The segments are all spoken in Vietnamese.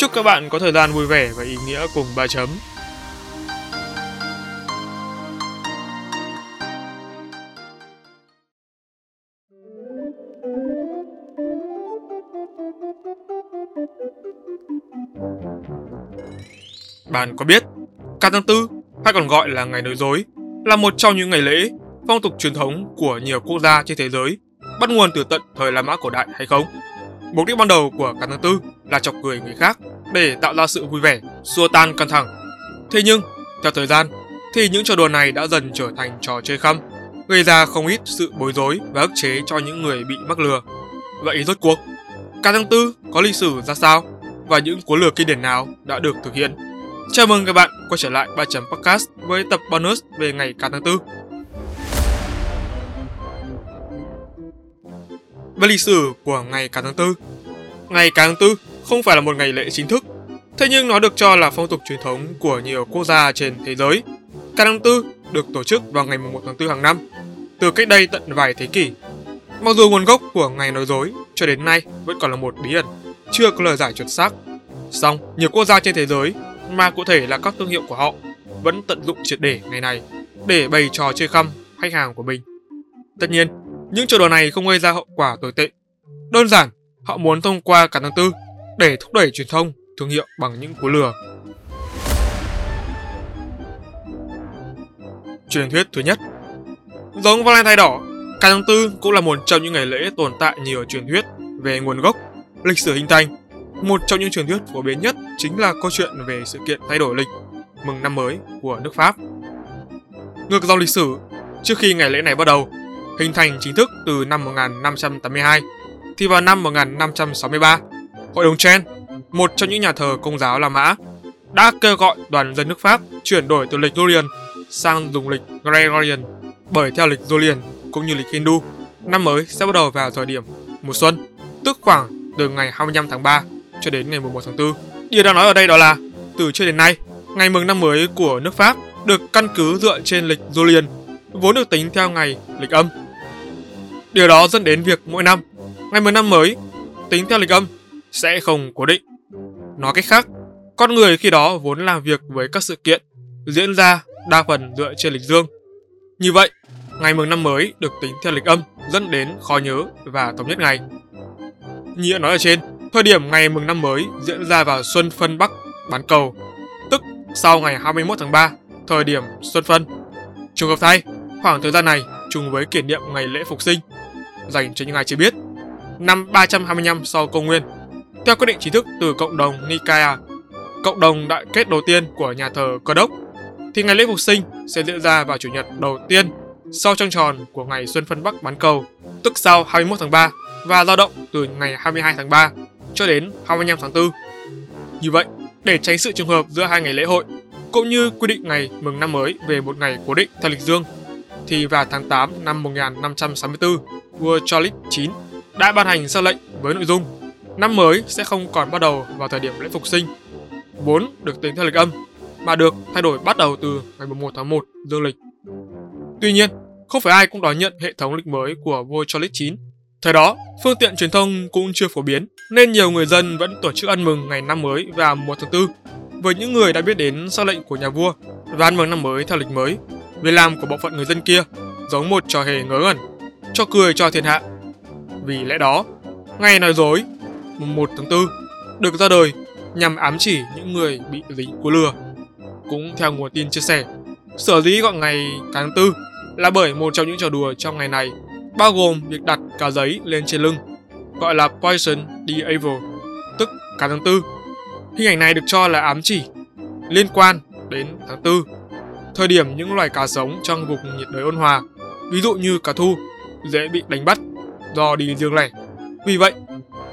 Chúc các bạn có thời gian vui vẻ và ý nghĩa cùng ba chấm. Bạn có biết, cả tháng tư hay còn gọi là ngày nói dối là một trong những ngày lễ, phong tục truyền thống của nhiều quốc gia trên thế giới, bắt nguồn từ tận thời La Mã cổ đại hay không? Mục đích ban đầu của cả tháng tư là chọc cười người khác để tạo ra sự vui vẻ, xua tan căng thẳng. Thế nhưng, theo thời gian, thì những trò đùa này đã dần trở thành trò chơi khăm, gây ra không ít sự bối rối và ức chế cho những người bị mắc lừa. Vậy rốt cuộc, ca tháng tư có lịch sử ra sao và những cuốn lừa kinh điển nào đã được thực hiện? Chào mừng các bạn quay trở lại 3 chấm podcast với tập bonus về ngày ca tháng tư. Về lịch sử của ngày cả tháng tư, ngày cả tháng tư không phải là một ngày lễ chính thức, thế nhưng nó được cho là phong tục truyền thống của nhiều quốc gia trên thế giới. Cả tháng tư được tổ chức vào ngày 1 tháng 4 hàng năm, từ cách đây tận vài thế kỷ. Mặc dù nguồn gốc của ngày nói dối cho đến nay vẫn còn là một bí ẩn, chưa có lời giải chuẩn xác. Song, nhiều quốc gia trên thế giới mà cụ thể là các thương hiệu của họ vẫn tận dụng triệt để ngày này để bày trò chơi khăm khách hàng của mình. Tất nhiên, những trò đùa này không gây ra hậu quả tồi tệ. Đơn giản, họ muốn thông qua cả tháng tư để thúc đẩy truyền thông thương hiệu bằng những cú lừa. Truyền thuyết thứ nhất Giống Valentine đỏ, cả tháng tư cũng là một trong những ngày lễ tồn tại nhiều truyền thuyết về nguồn gốc, lịch sử hình thành. Một trong những truyền thuyết phổ biến nhất chính là câu chuyện về sự kiện thay đổi lịch mừng năm mới của nước Pháp. Ngược dòng lịch sử, trước khi ngày lễ này bắt đầu, hình thành chính thức từ năm 1582, thì vào năm 1563, Hội đồng Chen, một trong những nhà thờ công giáo La Mã, đã kêu gọi đoàn dân nước Pháp chuyển đổi từ lịch Julian sang dùng lịch Gregorian, bởi theo lịch Julian cũng như lịch Hindu, năm mới sẽ bắt đầu vào thời điểm mùa xuân, tức khoảng từ ngày 25 tháng 3 cho đến ngày 11 tháng 4. Điều đang nói ở đây đó là từ trước đến nay, ngày mừng năm mới của nước Pháp được căn cứ dựa trên lịch Julian, vốn được tính theo ngày lịch âm. Điều đó dẫn đến việc mỗi năm, ngày mừng năm mới tính theo lịch âm sẽ không cố định. Nói cách khác, con người khi đó vốn làm việc với các sự kiện diễn ra đa phần dựa trên lịch dương. Như vậy, ngày mừng năm mới được tính theo lịch âm dẫn đến khó nhớ và thống nhất ngày. Như đã nói ở trên, thời điểm ngày mừng năm mới diễn ra vào xuân phân Bắc bán cầu, tức sau ngày 21 tháng 3, thời điểm xuân phân. Trùng hợp thay, khoảng thời gian này trùng với kỷ niệm ngày lễ phục sinh, dành cho những ai chưa biết. Năm 325 sau công nguyên, theo quyết định chính thức từ cộng đồng Nikaya, cộng đồng đại kết đầu tiên của nhà thờ Cơ đốc, thì ngày lễ phục sinh sẽ diễn ra vào chủ nhật đầu tiên sau trăng tròn của ngày xuân phân Bắc bán cầu, tức sau 21 tháng 3 và dao động từ ngày 22 tháng 3 cho đến 25 tháng 4. Như vậy, để tránh sự trùng hợp giữa hai ngày lễ hội, cũng như quy định ngày mừng năm mới về một ngày cố định theo lịch dương, thì vào tháng 8 năm 1564, vua Charles IX đã ban hành ra lệnh với nội dung năm mới sẽ không còn bắt đầu vào thời điểm lễ phục sinh, 4 được tính theo lịch âm, mà được thay đổi bắt đầu từ ngày 1 tháng 1 dương lịch. Tuy nhiên, không phải ai cũng đón nhận hệ thống lịch mới của vua Charles IX. Thời đó, phương tiện truyền thông cũng chưa phổ biến, nên nhiều người dân vẫn tổ chức ăn mừng ngày năm mới vào 1 tháng 4. Với những người đã biết đến sau lệnh của nhà vua và ăn mừng năm mới theo lịch mới, việc làm của bộ phận người dân kia giống một trò hề ngớ ngẩn, cho cười cho thiên hạ. Vì lẽ đó, ngày nói dối 1 tháng 4 được ra đời nhằm ám chỉ những người bị dính cú lừa. Cũng theo nguồn tin chia sẻ, sở dĩ gọi ngày tháng 4 là bởi một trong những trò đùa trong ngày này bao gồm việc đặt cá giấy lên trên lưng, gọi là Poison the Evil, tức cá tháng 4. Hình ảnh này được cho là ám chỉ liên quan đến tháng 4, thời điểm những loài cá sống trong vùng nhiệt đới ôn hòa, ví dụ như cá thu, dễ bị đánh bắt do đi riêng lẻ. Vì vậy,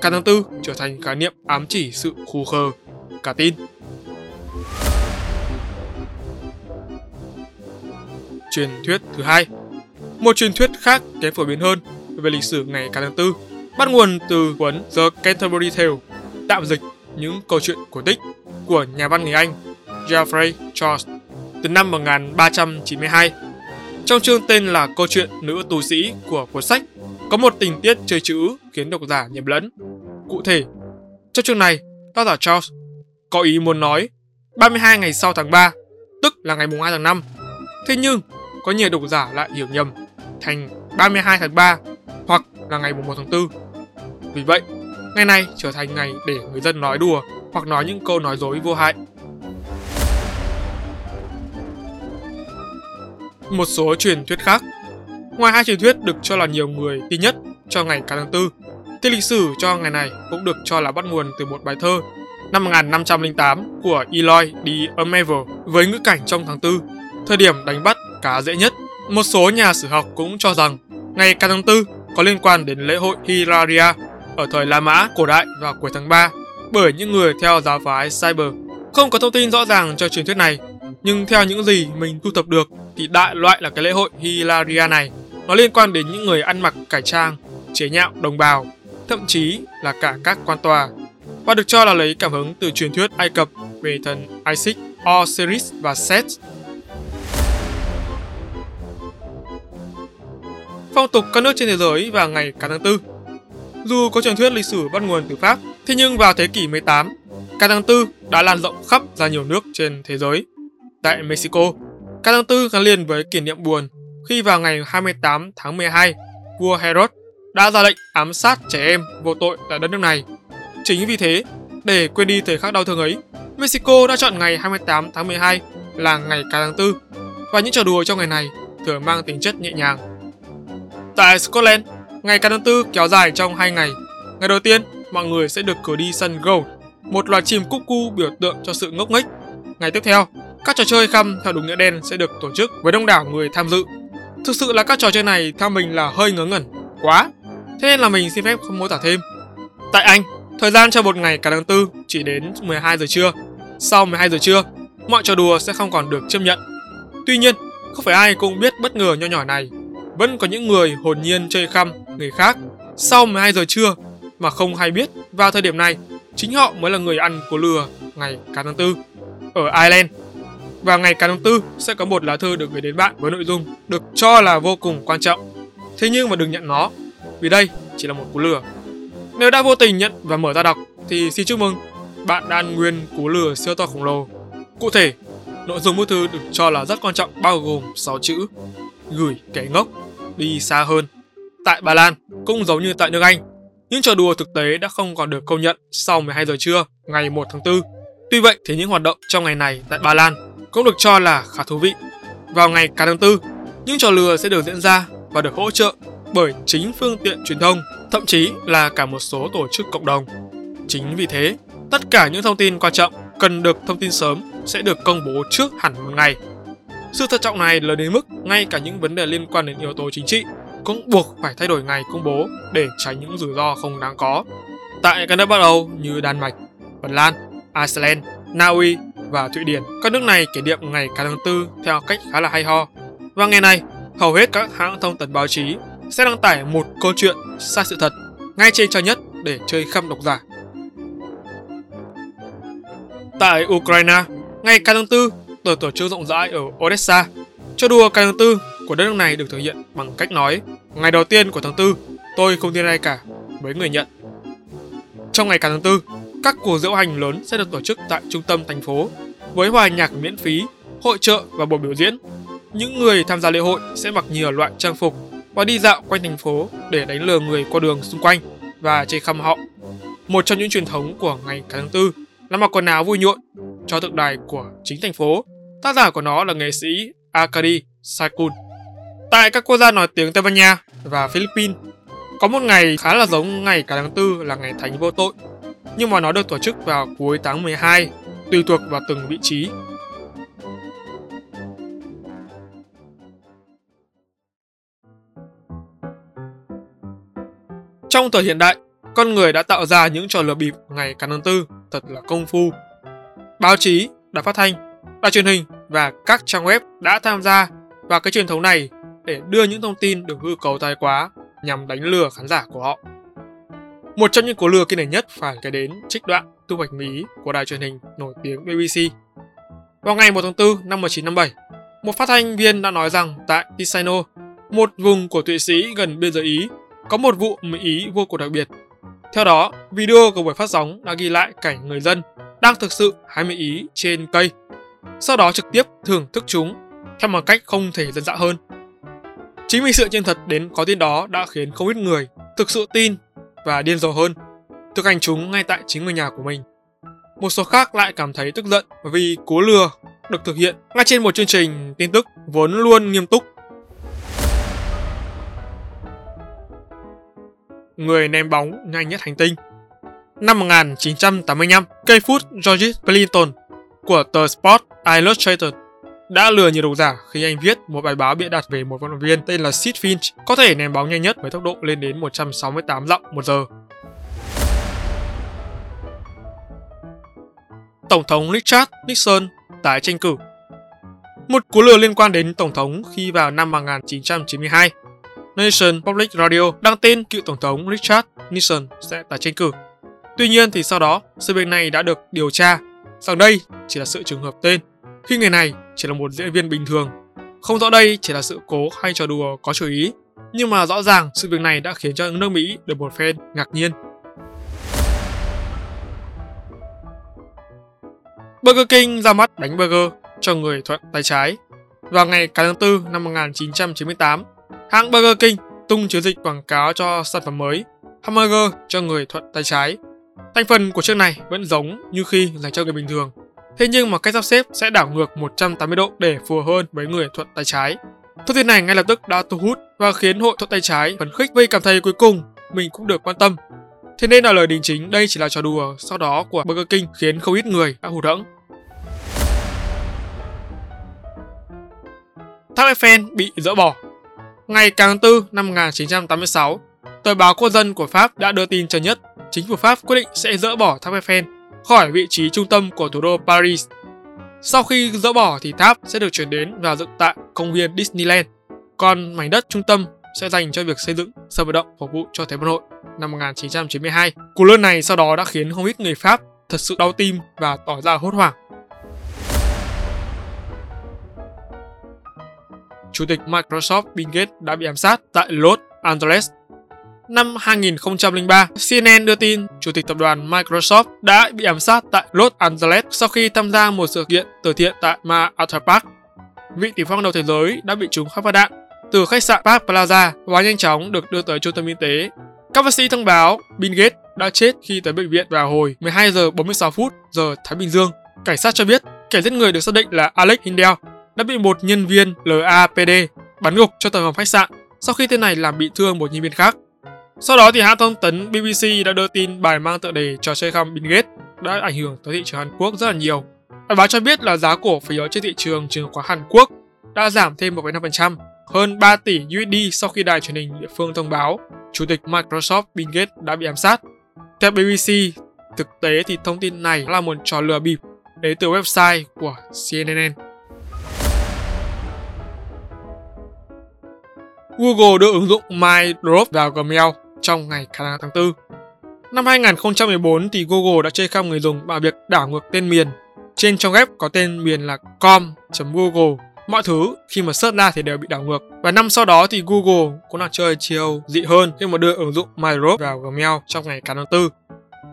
cả tháng 4 trở thành khái niệm ám chỉ sự khô khờ, cả tin. Truyền thuyết thứ hai Một truyền thuyết khác kém phổ biến hơn về lịch sử ngày cả tháng tư bắt nguồn từ cuốn The Canterbury Tale, tạm dịch những câu chuyện cổ tích của nhà văn người Anh Geoffrey Chaucer từ năm 1392. Trong chương tên là Câu chuyện nữ tu sĩ của cuốn sách, có một tình tiết chơi chữ khiến độc giả nhầm lẫn. Cụ thể, trong chương này, tác giả Charles có ý muốn nói 32 ngày sau tháng 3, tức là ngày mùng 2 tháng 5. Thế nhưng, có nhiều độc giả lại hiểu nhầm thành 32 tháng 3 hoặc là ngày mùng 1 tháng 4. Vì vậy, ngày này trở thành ngày để người dân nói đùa hoặc nói những câu nói dối vô hại. Một số truyền thuyết khác Ngoài hai truyền thuyết được cho là nhiều người tin nhất cho ngày cả tháng 4, thì lịch sử cho ngày này cũng được cho là bắt nguồn từ một bài thơ năm 1508 của Eloy de Amever với ngữ cảnh trong tháng 4, thời điểm đánh bắt cá dễ nhất. Một số nhà sử học cũng cho rằng ngày cả tháng 4 có liên quan đến lễ hội Hilaria ở thời La Mã cổ đại vào cuối tháng 3 bởi những người theo giáo phái Cyber. Không có thông tin rõ ràng cho truyền thuyết này, nhưng theo những gì mình thu thập được thì đại loại là cái lễ hội Hilaria này nó liên quan đến những người ăn mặc cải trang, chế nhạo đồng bào, thậm chí là cả các quan tòa và được cho là lấy cảm hứng từ truyền thuyết Ai Cập về thần Isis, Osiris và Set. Phong tục các nước trên thế giới vào ngày cả tháng 4 Dù có truyền thuyết lịch sử bắt nguồn từ Pháp, thế nhưng vào thế kỷ 18, cả tháng 4 đã lan rộng khắp ra nhiều nước trên thế giới. Tại Mexico, cả tháng 4 gắn liền với kỷ niệm buồn khi vào ngày 28 tháng 12, vua Herod đã ra lệnh ám sát trẻ em vô tội tại đất nước này. Chính vì thế, để quên đi thời khắc đau thương ấy, Mexico đã chọn ngày 28 tháng 12 là ngày Cá tháng 4 và những trò đùa trong ngày này thường mang tính chất nhẹ nhàng. Tại Scotland, ngày Cá tháng 4 kéo dài trong 2 ngày. Ngày đầu tiên, mọi người sẽ được cử đi sân Gold, một loài chim cúc cu biểu tượng cho sự ngốc nghếch. Ngày tiếp theo, các trò chơi khăm theo đúng nghĩa đen sẽ được tổ chức với đông đảo người tham dự. Thực sự là các trò chơi này theo mình là hơi ngớ ngẩn, quá. Thế nên là mình xin phép không mô tả thêm. Tại Anh, thời gian cho một ngày cả tháng 4 chỉ đến 12 giờ trưa. Sau 12 giờ trưa, mọi trò đùa sẽ không còn được chấp nhận. Tuy nhiên, không phải ai cũng biết bất ngờ nho nhỏ này. Vẫn có những người hồn nhiên chơi khăm người khác sau 12 giờ trưa mà không hay biết vào thời điểm này chính họ mới là người ăn của lừa ngày cả tháng 4. Ở Ireland, vào ngày cả tháng 4 sẽ có một lá thư được gửi đến bạn với nội dung được cho là vô cùng quan trọng. Thế nhưng mà đừng nhận nó, vì đây chỉ là một cú lừa. Nếu đã vô tình nhận và mở ra đọc thì xin chúc mừng, bạn đã ăn nguyên cú lừa siêu to khổng lồ. Cụ thể, nội dung bức thư được cho là rất quan trọng bao gồm 6 chữ gửi kẻ ngốc đi xa hơn. Tại Ba Lan, cũng giống như tại nước Anh, những trò đùa thực tế đã không còn được công nhận sau 12 giờ trưa ngày 1 tháng 4. Tuy vậy thì những hoạt động trong ngày này tại Ba Lan cũng được cho là khá thú vị. Vào ngày cả tháng 4, những trò lừa sẽ được diễn ra và được hỗ trợ bởi chính phương tiện truyền thông, thậm chí là cả một số tổ chức cộng đồng. Chính vì thế, tất cả những thông tin quan trọng cần được thông tin sớm sẽ được công bố trước hẳn một ngày. Sự thận trọng này lớn đến mức ngay cả những vấn đề liên quan đến yếu tố chính trị cũng buộc phải thay đổi ngày công bố để tránh những rủi ro không đáng có. Tại các nước Bắc Âu như Đan Mạch, Phần Lan, Iceland, Na Uy và Thụy Điển, các nước này kỷ niệm ngày cả tháng 4 theo cách khá là hay ho. Và ngày này, hầu hết các hãng thông tấn báo chí sẽ đăng tải một câu chuyện sai sự thật ngay trên trang nhất để chơi khăm độc giả. Tại Ukraine, ngày 2 tháng 4, tờ tổ chức rộng rãi ở Odessa. Cho đùa cái tháng 4 của đất nước này được thực hiện bằng cách nói ngày đầu tiên của tháng 4, tôi không tin ai cả với người nhận. Trong ngày cả tháng 4, các cuộc diễu hành lớn sẽ được tổ chức tại trung tâm thành phố với hòa nhạc miễn phí, hội trợ và buổi biểu diễn. Những người tham gia lễ hội sẽ mặc nhiều loại trang phục và đi dạo quanh thành phố để đánh lừa người qua đường xung quanh và chơi khăm họ. Một trong những truyền thống của ngày cả tháng tư là mặc quần áo vui nhộn cho tượng đài của chính thành phố Tác giả của nó là nghệ sĩ Akari Saikun. Tại các quốc gia nói tiếng Tây Ban Nha và Philippines, có một ngày khá là giống ngày cả tháng tư là ngày Thánh Vô Tội, nhưng mà nó được tổ chức vào cuối tháng 12, tùy thuộc vào từng vị trí. Trong thời hiện đại, con người đã tạo ra những trò lừa bịp ngày càng tháng tư thật là công phu. báo chí, đài phát thanh, đài truyền hình và các trang web đã tham gia vào cái truyền thống này để đưa những thông tin được hư cấu thái quá nhằm đánh lừa khán giả của họ. Một trong những cú lừa kinh điển nhất phải kể đến trích đoạn tu hoạch mí của đài truyền hình nổi tiếng BBC. Vào ngày 1 tháng 4 năm 1957, một phát thanh viên đã nói rằng tại Ticino, một vùng của Thụy Sĩ gần biên giới Ý, có một vụ Mỹ Ý vô cùng đặc biệt. Theo đó, video của buổi phát sóng đã ghi lại cảnh người dân đang thực sự hái Mỹ Ý trên cây, sau đó trực tiếp thưởng thức chúng theo một cách không thể dân dã hơn. Chính vì sự chân thật đến có tin đó đã khiến không ít người thực sự tin và điên rồ hơn, thực hành chúng ngay tại chính ngôi nhà của mình. Một số khác lại cảm thấy tức giận vì cú lừa được thực hiện ngay trên một chương trình tin tức vốn luôn nghiêm túc. Người ném bóng nhanh nhất hành tinh. Năm 1985, cây phút George Clinton của tờ Sport Illustrated đã lừa nhiều độc giả khi anh viết một bài báo bịa đặt về một vận động viên tên là Sid Finch có thể ném bóng nhanh nhất với tốc độ lên đến 168 dặm một giờ. Tổng thống Richard Nixon tái tranh cử. Một cú lừa liên quan đến Tổng thống khi vào năm 1992, Nation Public Radio đăng tin cựu Tổng thống Richard Nixon sẽ tái tranh cử. Tuy nhiên thì sau đó, sự việc này đã được điều tra, rằng đây chỉ là sự trường hợp tên, khi người này chỉ là một diễn viên bình thường. Không rõ đây chỉ là sự cố hay trò đùa có chủ ý, nhưng mà rõ ràng sự việc này đã khiến cho nước Mỹ được một phen ngạc nhiên. Burger King ra mắt bánh burger cho người thuận tay trái. Vào ngày 8 tháng 4 năm 1998, hãng Burger King tung chiến dịch quảng cáo cho sản phẩm mới hamburger cho người thuận tay trái. Thành phần của chiếc này vẫn giống như khi dành cho người bình thường. Thế nhưng mà cách sắp xếp sẽ đảo ngược 180 độ để phù hợp hơn với người thuận tay trái. Thông tin này ngay lập tức đã thu hút và khiến hội thuận tay trái phấn khích vì cảm thấy cuối cùng mình cũng được quan tâm. Thế nên là lời đính chính đây chỉ là trò đùa, sau đó của Burger King khiến không ít người đã hụt hẫng. Tháp Eiffel bị dỡ bỏ. Ngày tháng 4 năm 1986, tờ báo Quốc dân của Pháp đã đưa tin cho nhất chính phủ Pháp quyết định sẽ dỡ bỏ tháp Eiffel khỏi vị trí trung tâm của thủ đô Paris. Sau khi dỡ bỏ thì tháp sẽ được chuyển đến và dựng tại công viên Disneyland, còn mảnh đất trung tâm sẽ dành cho việc xây dựng sân vận động phục vụ cho Thế vận hội năm 1992. Cú lớn này sau đó đã khiến không ít người Pháp thật sự đau tim và tỏ ra hốt hoảng. Chủ tịch Microsoft Bill Gates đã bị ám sát tại Los Angeles Năm 2003, CNN đưa tin Chủ tịch tập đoàn Microsoft đã bị ám sát tại Los Angeles sau khi tham gia một sự kiện từ thiện tại MacArthur Park. Vị tỷ phong đầu thế giới đã bị trúng khắp phát đạn từ khách sạn Park Plaza và nhanh chóng được đưa tới trung tâm y tế. Các bác sĩ thông báo Bill Gates đã chết khi tới bệnh viện vào hồi 12 giờ 46 phút giờ Thái Bình Dương. Cảnh sát cho biết kẻ giết người được xác định là Alex Hindel đã bị một nhân viên LAPD bắn gục cho tầng hầm khách sạn sau khi tên này làm bị thương một nhân viên khác. Sau đó thì hãng thông tấn BBC đã đưa tin bài mang tựa đề trò chơi khăm Bill Gates đã ảnh hưởng tới thị trường Hàn Quốc rất là nhiều. Bài báo cho biết là giá cổ phiếu trên thị trường chứng khoán Hàn Quốc đã giảm thêm 1,5%, hơn 3 tỷ USD sau khi đài truyền hình địa phương thông báo chủ tịch Microsoft Bill Gates đã bị ám sát. Theo BBC, thực tế thì thông tin này là một trò lừa bịp đến từ website của CNN. Google đưa ứng dụng My Drop vào Gmail trong ngày 5 tháng 4. Năm 2014 thì Google đã chơi khăm người dùng bằng việc đảo ngược tên miền. Trên trong web có tên miền là com.google. Mọi thứ khi mà search ra thì đều bị đảo ngược. Và năm sau đó thì Google cũng là chơi chiều dị hơn khi mà đưa ứng dụng MyDrop vào Gmail trong ngày 8 tháng 4.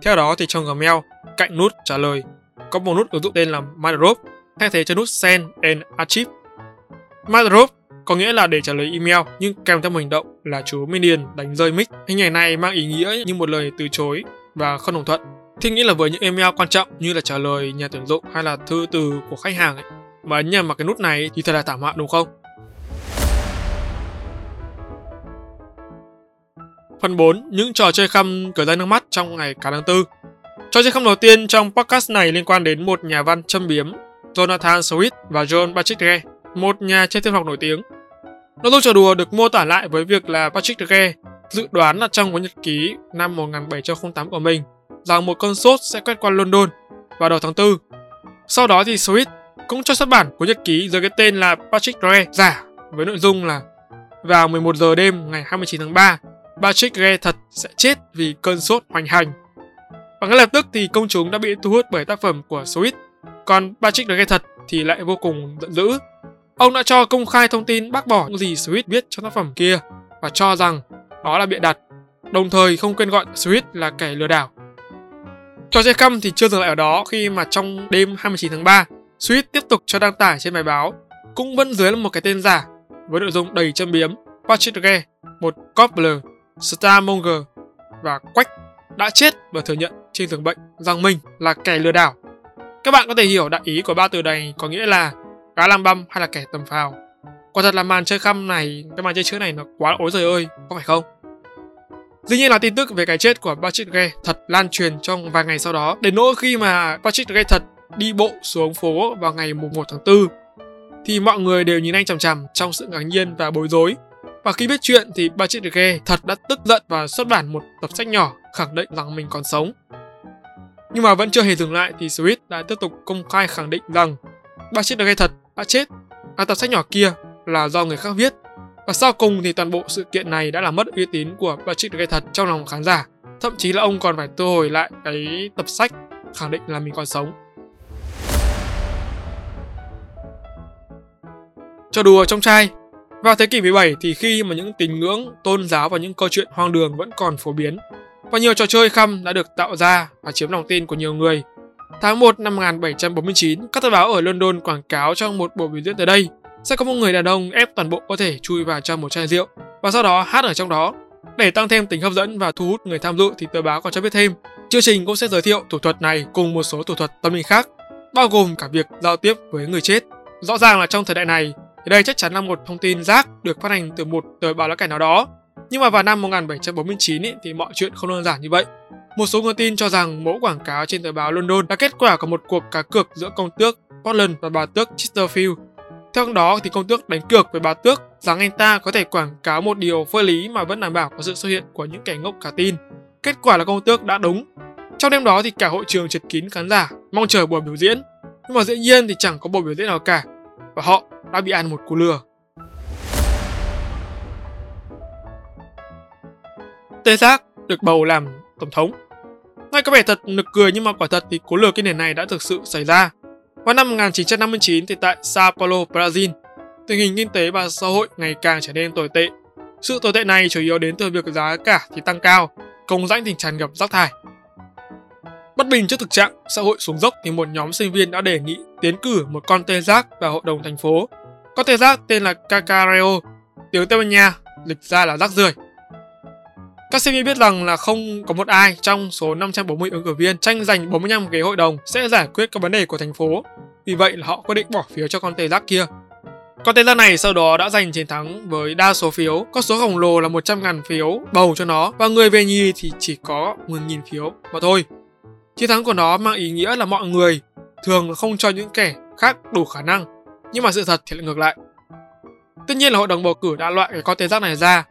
Theo đó thì trong Gmail, cạnh nút trả lời có một nút ứng dụng tên là MyDrop thay thế cho nút Send and Archive. MyDrop có nghĩa là để trả lời email nhưng kèm theo một hành động là chú Minion đánh rơi mic. Hình ảnh này mang ý nghĩa như một lời từ chối và không đồng thuận. Thì nghĩ là với những email quan trọng như là trả lời nhà tuyển dụng hay là thư từ của khách hàng ấy, mà ấn nhầm vào cái nút này thì thật là thảm họa đúng không? Phần 4. Những trò chơi khăm cởi ra nước mắt trong ngày cả tháng 4 Trò chơi khăm đầu tiên trong podcast này liên quan đến một nhà văn châm biếm Jonathan Swift và John Patrick Gray, một nhà chơi thiên học nổi tiếng. Nội dung trò đùa được mô tả lại với việc là Patrick Drake dự đoán là trong cuốn nhật ký năm 1708 của mình rằng một cơn sốt sẽ quét qua London vào đầu tháng 4. Sau đó thì Swift cũng cho xuất bản cuốn nhật ký dưới cái tên là Patrick Drake giả với nội dung là vào 11 giờ đêm ngày 29 tháng 3, Patrick Gray thật sẽ chết vì cơn sốt hoành hành. Và ngay lập tức thì công chúng đã bị thu hút bởi tác phẩm của Swift, còn Patrick Gray thật thì lại vô cùng giận dữ. Ông đã cho công khai thông tin bác bỏ những gì Swift viết trong tác phẩm kia và cho rằng đó là bịa đặt, đồng thời không quên gọi Swift là kẻ lừa đảo. Trò chơi căm thì chưa dừng lại ở đó khi mà trong đêm 29 tháng 3, Swift tiếp tục cho đăng tải trên bài báo, cũng vẫn dưới là một cái tên giả với nội dung đầy châm biếm. Patrick Gay, một Cobbler, Starmonger và Quách đã chết và thừa nhận trên giường bệnh rằng mình là kẻ lừa đảo. Các bạn có thể hiểu đại ý của ba từ này có nghĩa là gái làm băm hay là kẻ tầm phào. Quả thật là màn chơi khăm này, cái màn chơi chữ này nó quá ối trời ơi, có phải không? Dĩ nhiên là tin tức về cái chết của Patrick Gay thật lan truyền trong vài ngày sau đó, đến nỗi khi mà Patrick Gay thật đi bộ xuống phố vào ngày 1 tháng 4 thì mọi người đều nhìn anh chằm chằm trong sự ngạc nhiên và bối rối. Và khi biết chuyện thì Patrick Gay thật đã tức giận và xuất bản một tập sách nhỏ khẳng định rằng mình còn sống. Nhưng mà vẫn chưa hề dừng lại thì Swift đã tiếp tục công khai khẳng định rằng Patrick Gay thật đã chết. Và tập sách nhỏ kia là do người khác viết. Và sau cùng thì toàn bộ sự kiện này đã làm mất uy tín của Patrick gây thật trong lòng khán giả. Thậm chí là ông còn phải thu hồi lại cái tập sách khẳng định là mình còn sống. Cho đùa trong trai Vào thế kỷ 17 thì khi mà những tín ngưỡng, tôn giáo và những câu chuyện hoang đường vẫn còn phổ biến và nhiều trò chơi khăm đã được tạo ra và chiếm lòng tin của nhiều người. Tháng 1 năm 1749, các tờ báo ở London quảng cáo trong một buổi biểu diễn tới đây sẽ có một người đàn ông ép toàn bộ có thể chui vào trong một chai rượu và sau đó hát ở trong đó. Để tăng thêm tính hấp dẫn và thu hút người tham dự thì tờ báo còn cho biết thêm, chương trình cũng sẽ giới thiệu thủ thuật này cùng một số thủ thuật tâm linh khác, bao gồm cả việc giao tiếp với người chết. Rõ ràng là trong thời đại này, thì đây chắc chắn là một thông tin rác được phát hành từ một tờ báo lá cải nào đó. Nhưng mà vào năm 1749 ý, thì mọi chuyện không đơn giản như vậy. Một số nguồn tin cho rằng mẫu quảng cáo trên tờ báo London là kết quả của một cuộc cá cược giữa công tước Portland và bà tước Chesterfield. Theo đó thì công tước đánh cược với bà tước rằng anh ta có thể quảng cáo một điều phơi lý mà vẫn đảm bảo có sự xuất hiện của những kẻ ngốc cả tin. Kết quả là công tước đã đúng. Trong đêm đó thì cả hội trường chật kín khán giả, mong chờ buổi biểu diễn. Nhưng mà dĩ nhiên thì chẳng có buổi biểu diễn nào cả. Và họ đã bị ăn một cú lừa. Tê Giác được bầu làm tổng thống. Ngay có vẻ thật nực cười nhưng mà quả thật thì cú lừa cái nền này đã thực sự xảy ra. Vào năm 1959 thì tại Sao Paulo, Brazil, tình hình kinh tế và xã hội ngày càng trở nên tồi tệ. Sự tồi tệ này chủ yếu đến từ việc giá cả thì tăng cao, công rãnh thì tràn ngập rác thải. Bất bình trước thực trạng xã hội xuống dốc thì một nhóm sinh viên đã đề nghị tiến cử một con tê giác vào hội đồng thành phố Con tê giác tên là Cacareo, tiếng Tây Ban Nha, dịch ra là rác rưởi. Các sinh viên biết rằng là không có một ai trong số 540 ứng cử viên tranh giành 45 ghế hội đồng sẽ giải quyết các vấn đề của thành phố. Vì vậy là họ quyết định bỏ phiếu cho con tê giác kia. Con tê giác này sau đó đã giành chiến thắng với đa số phiếu, con số khổng lồ là 100.000 phiếu bầu cho nó và người về nhì thì chỉ có 10.000 phiếu mà thôi. Chiến thắng của nó mang ý nghĩa là mọi người thường không cho những kẻ khác đủ khả năng nhưng mà sự thật thì lại ngược lại. Tất nhiên là hội đồng bầu cử đã loại cái con tê giác này ra,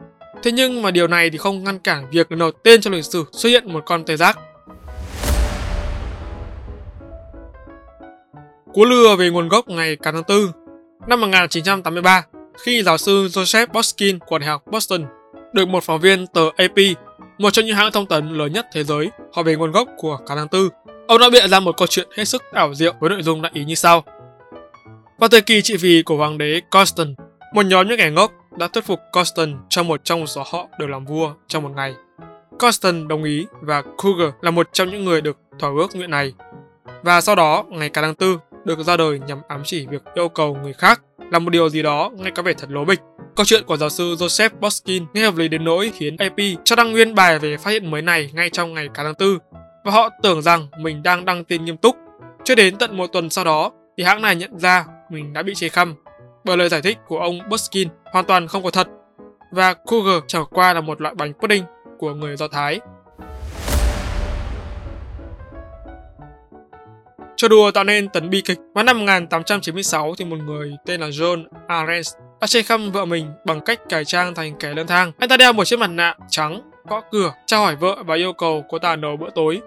thế nhưng mà điều này thì không ngăn cản việc lần đầu tiên trong lịch sử xuất hiện một con tê giác. Cú lừa về nguồn gốc ngày 8 tháng 4 năm 1983 khi giáo sư Joseph Boskin của Đại học Boston được một phóng viên tờ AP, một trong những hãng thông tấn lớn nhất thế giới, hỏi về nguồn gốc của cá tháng 4. Ông đã bịa ra một câu chuyện hết sức ảo diệu với nội dung đại ý như sau. Vào thời kỳ trị vì của hoàng đế Constant, một nhóm những kẻ ngốc đã thuyết phục Constant cho một trong số họ được làm vua trong một ngày. Constant đồng ý và Cougar là một trong những người được thỏa ước nguyện này. Và sau đó, ngày cả tháng tư được ra đời nhằm ám chỉ việc yêu cầu người khác là một điều gì đó ngay có vẻ thật lố bịch. Câu chuyện của giáo sư Joseph Boskin nghe hợp lý đến nỗi khiến AP cho đăng nguyên bài về phát hiện mới này ngay trong ngày cả tháng tư và họ tưởng rằng mình đang đăng tin nghiêm túc. Cho đến tận một tuần sau đó thì hãng này nhận ra mình đã bị chê khăm bởi lời giải thích của ông Buskin hoàn toàn không có thật và Kugel chẳng qua là một loại bánh pudding của người Do Thái. trò đùa tạo nên tấn bi kịch, vào năm 1896 thì một người tên là John Arendt đã chê khăm vợ mình bằng cách cải trang thành kẻ lang thang. Anh ta đeo một chiếc mặt nạ trắng, gõ cửa, trao hỏi vợ và yêu cầu cô ta nấu bữa tối.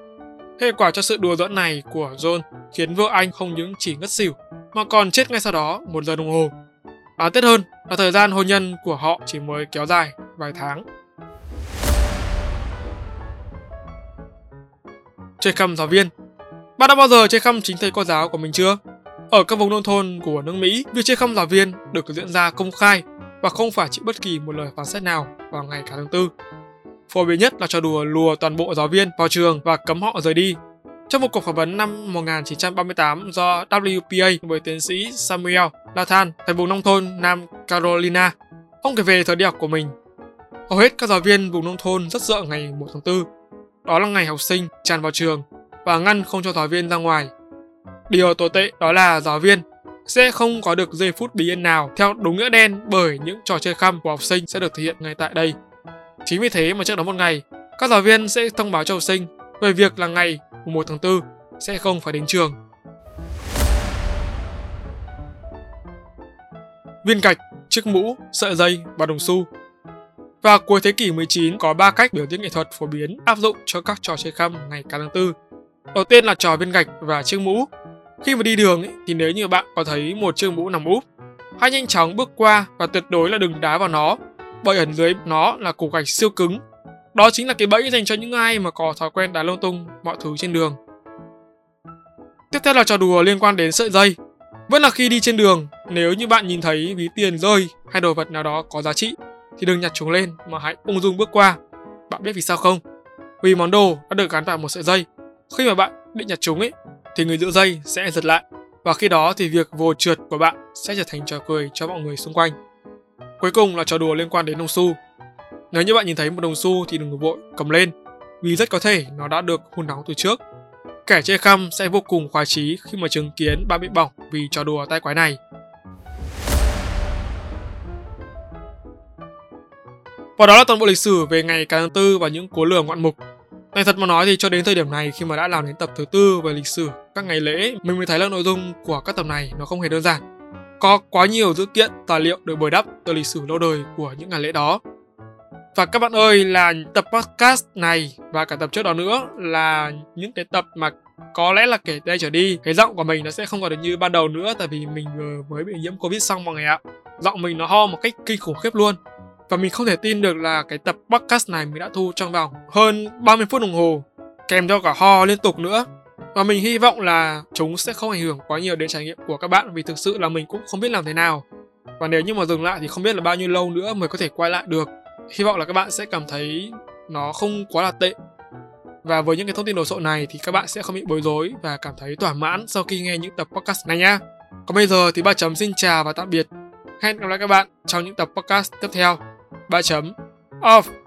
Hệ quả cho sự đùa giỡn này của John khiến vợ anh không những chỉ ngất xỉu mà còn chết ngay sau đó một giờ đồng hồ. Đáng tiếc hơn là thời gian hôn nhân của họ chỉ mới kéo dài vài tháng. Chơi khăm giáo viên Bạn đã bao giờ chơi khăm chính thầy cô giáo của mình chưa? Ở các vùng nông thôn của nước Mỹ, việc chơi khăm giáo viên được diễn ra công khai và không phải chịu bất kỳ một lời phán xét nào vào ngày cả tháng tư. Phổ biến nhất là trò đùa lùa toàn bộ giáo viên vào trường và cấm họ rời đi. Trong một cuộc phỏng vấn năm 1938 do WPA với tiến sĩ Samuel Lathan tại vùng nông thôn Nam Carolina, ông kể về thời đi học của mình. Hầu hết các giáo viên vùng nông thôn rất sợ ngày 1 tháng 4. Đó là ngày học sinh tràn vào trường và ngăn không cho giáo viên ra ngoài. Điều tồi tệ đó là giáo viên sẽ không có được giây phút bình yên nào theo đúng nghĩa đen bởi những trò chơi khăm của học sinh sẽ được thể hiện ngay tại đây. Chính vì thế mà trước đó một ngày, các giáo viên sẽ thông báo cho học sinh về việc là ngày 1 tháng 4 sẽ không phải đến trường. Viên gạch, chiếc mũ, sợi dây và đồng xu Và cuối thế kỷ 19 có 3 cách biểu diễn nghệ thuật phổ biến áp dụng cho các trò chơi khăm ngày càng tháng tư. Đầu tiên là trò viên gạch và chiếc mũ. Khi mà đi đường ấy, thì nếu như bạn có thấy một chiếc mũ nằm úp, hãy nhanh chóng bước qua và tuyệt đối là đừng đá vào nó bởi ẩn dưới nó là cục gạch siêu cứng. Đó chính là cái bẫy dành cho những ai mà có thói quen đá lung tung mọi thứ trên đường. Tiếp theo là trò đùa liên quan đến sợi dây. Vẫn là khi đi trên đường, nếu như bạn nhìn thấy ví tiền rơi hay đồ vật nào đó có giá trị thì đừng nhặt chúng lên mà hãy ung dung bước qua. Bạn biết vì sao không? Vì món đồ đã được gắn vào một sợi dây. Khi mà bạn định nhặt chúng ấy thì người giữ dây sẽ giật lại và khi đó thì việc vồ trượt của bạn sẽ trở thành trò cười cho mọi người xung quanh. Cuối cùng là trò đùa liên quan đến đồng xu. Nếu như bạn nhìn thấy một đồng xu thì đừng vội cầm lên, vì rất có thể nó đã được hun nóng từ trước. Kẻ chơi khăm sẽ vô cùng khoái chí khi mà chứng kiến bạn bị bỏng vì trò đùa tai quái này. Và đó là toàn bộ lịch sử về ngày cả tháng tư và những cố lường ngoạn mục. Này thật mà nói thì cho đến thời điểm này khi mà đã làm đến tập thứ tư về lịch sử các ngày lễ, mình mới thấy là nội dung của các tập này nó không hề đơn giản. Có quá nhiều dữ kiện, tài liệu được bồi đắp từ lịch sử lâu đời của những ngày lễ đó. Và các bạn ơi, là tập podcast này và cả tập trước đó nữa là những cái tập mà có lẽ là kể đây trở đi cái giọng của mình nó sẽ không còn được như ban đầu nữa tại vì mình vừa mới bị nhiễm covid xong mọi người ạ. Giọng mình nó ho một cách kinh khủng khiếp luôn. Và mình không thể tin được là cái tập podcast này mình đã thu trong vòng hơn 30 phút đồng hồ kèm theo cả ho liên tục nữa. Và mình hy vọng là chúng sẽ không ảnh hưởng quá nhiều đến trải nghiệm của các bạn vì thực sự là mình cũng không biết làm thế nào. Và nếu như mà dừng lại thì không biết là bao nhiêu lâu nữa mới có thể quay lại được hy vọng là các bạn sẽ cảm thấy nó không quá là tệ và với những cái thông tin đồ sộ này thì các bạn sẽ không bị bối rối và cảm thấy thỏa mãn sau khi nghe những tập podcast này nhá. Còn bây giờ thì ba chấm xin chào và tạm biệt. Hẹn gặp lại các bạn trong những tập podcast tiếp theo. Ba chấm off.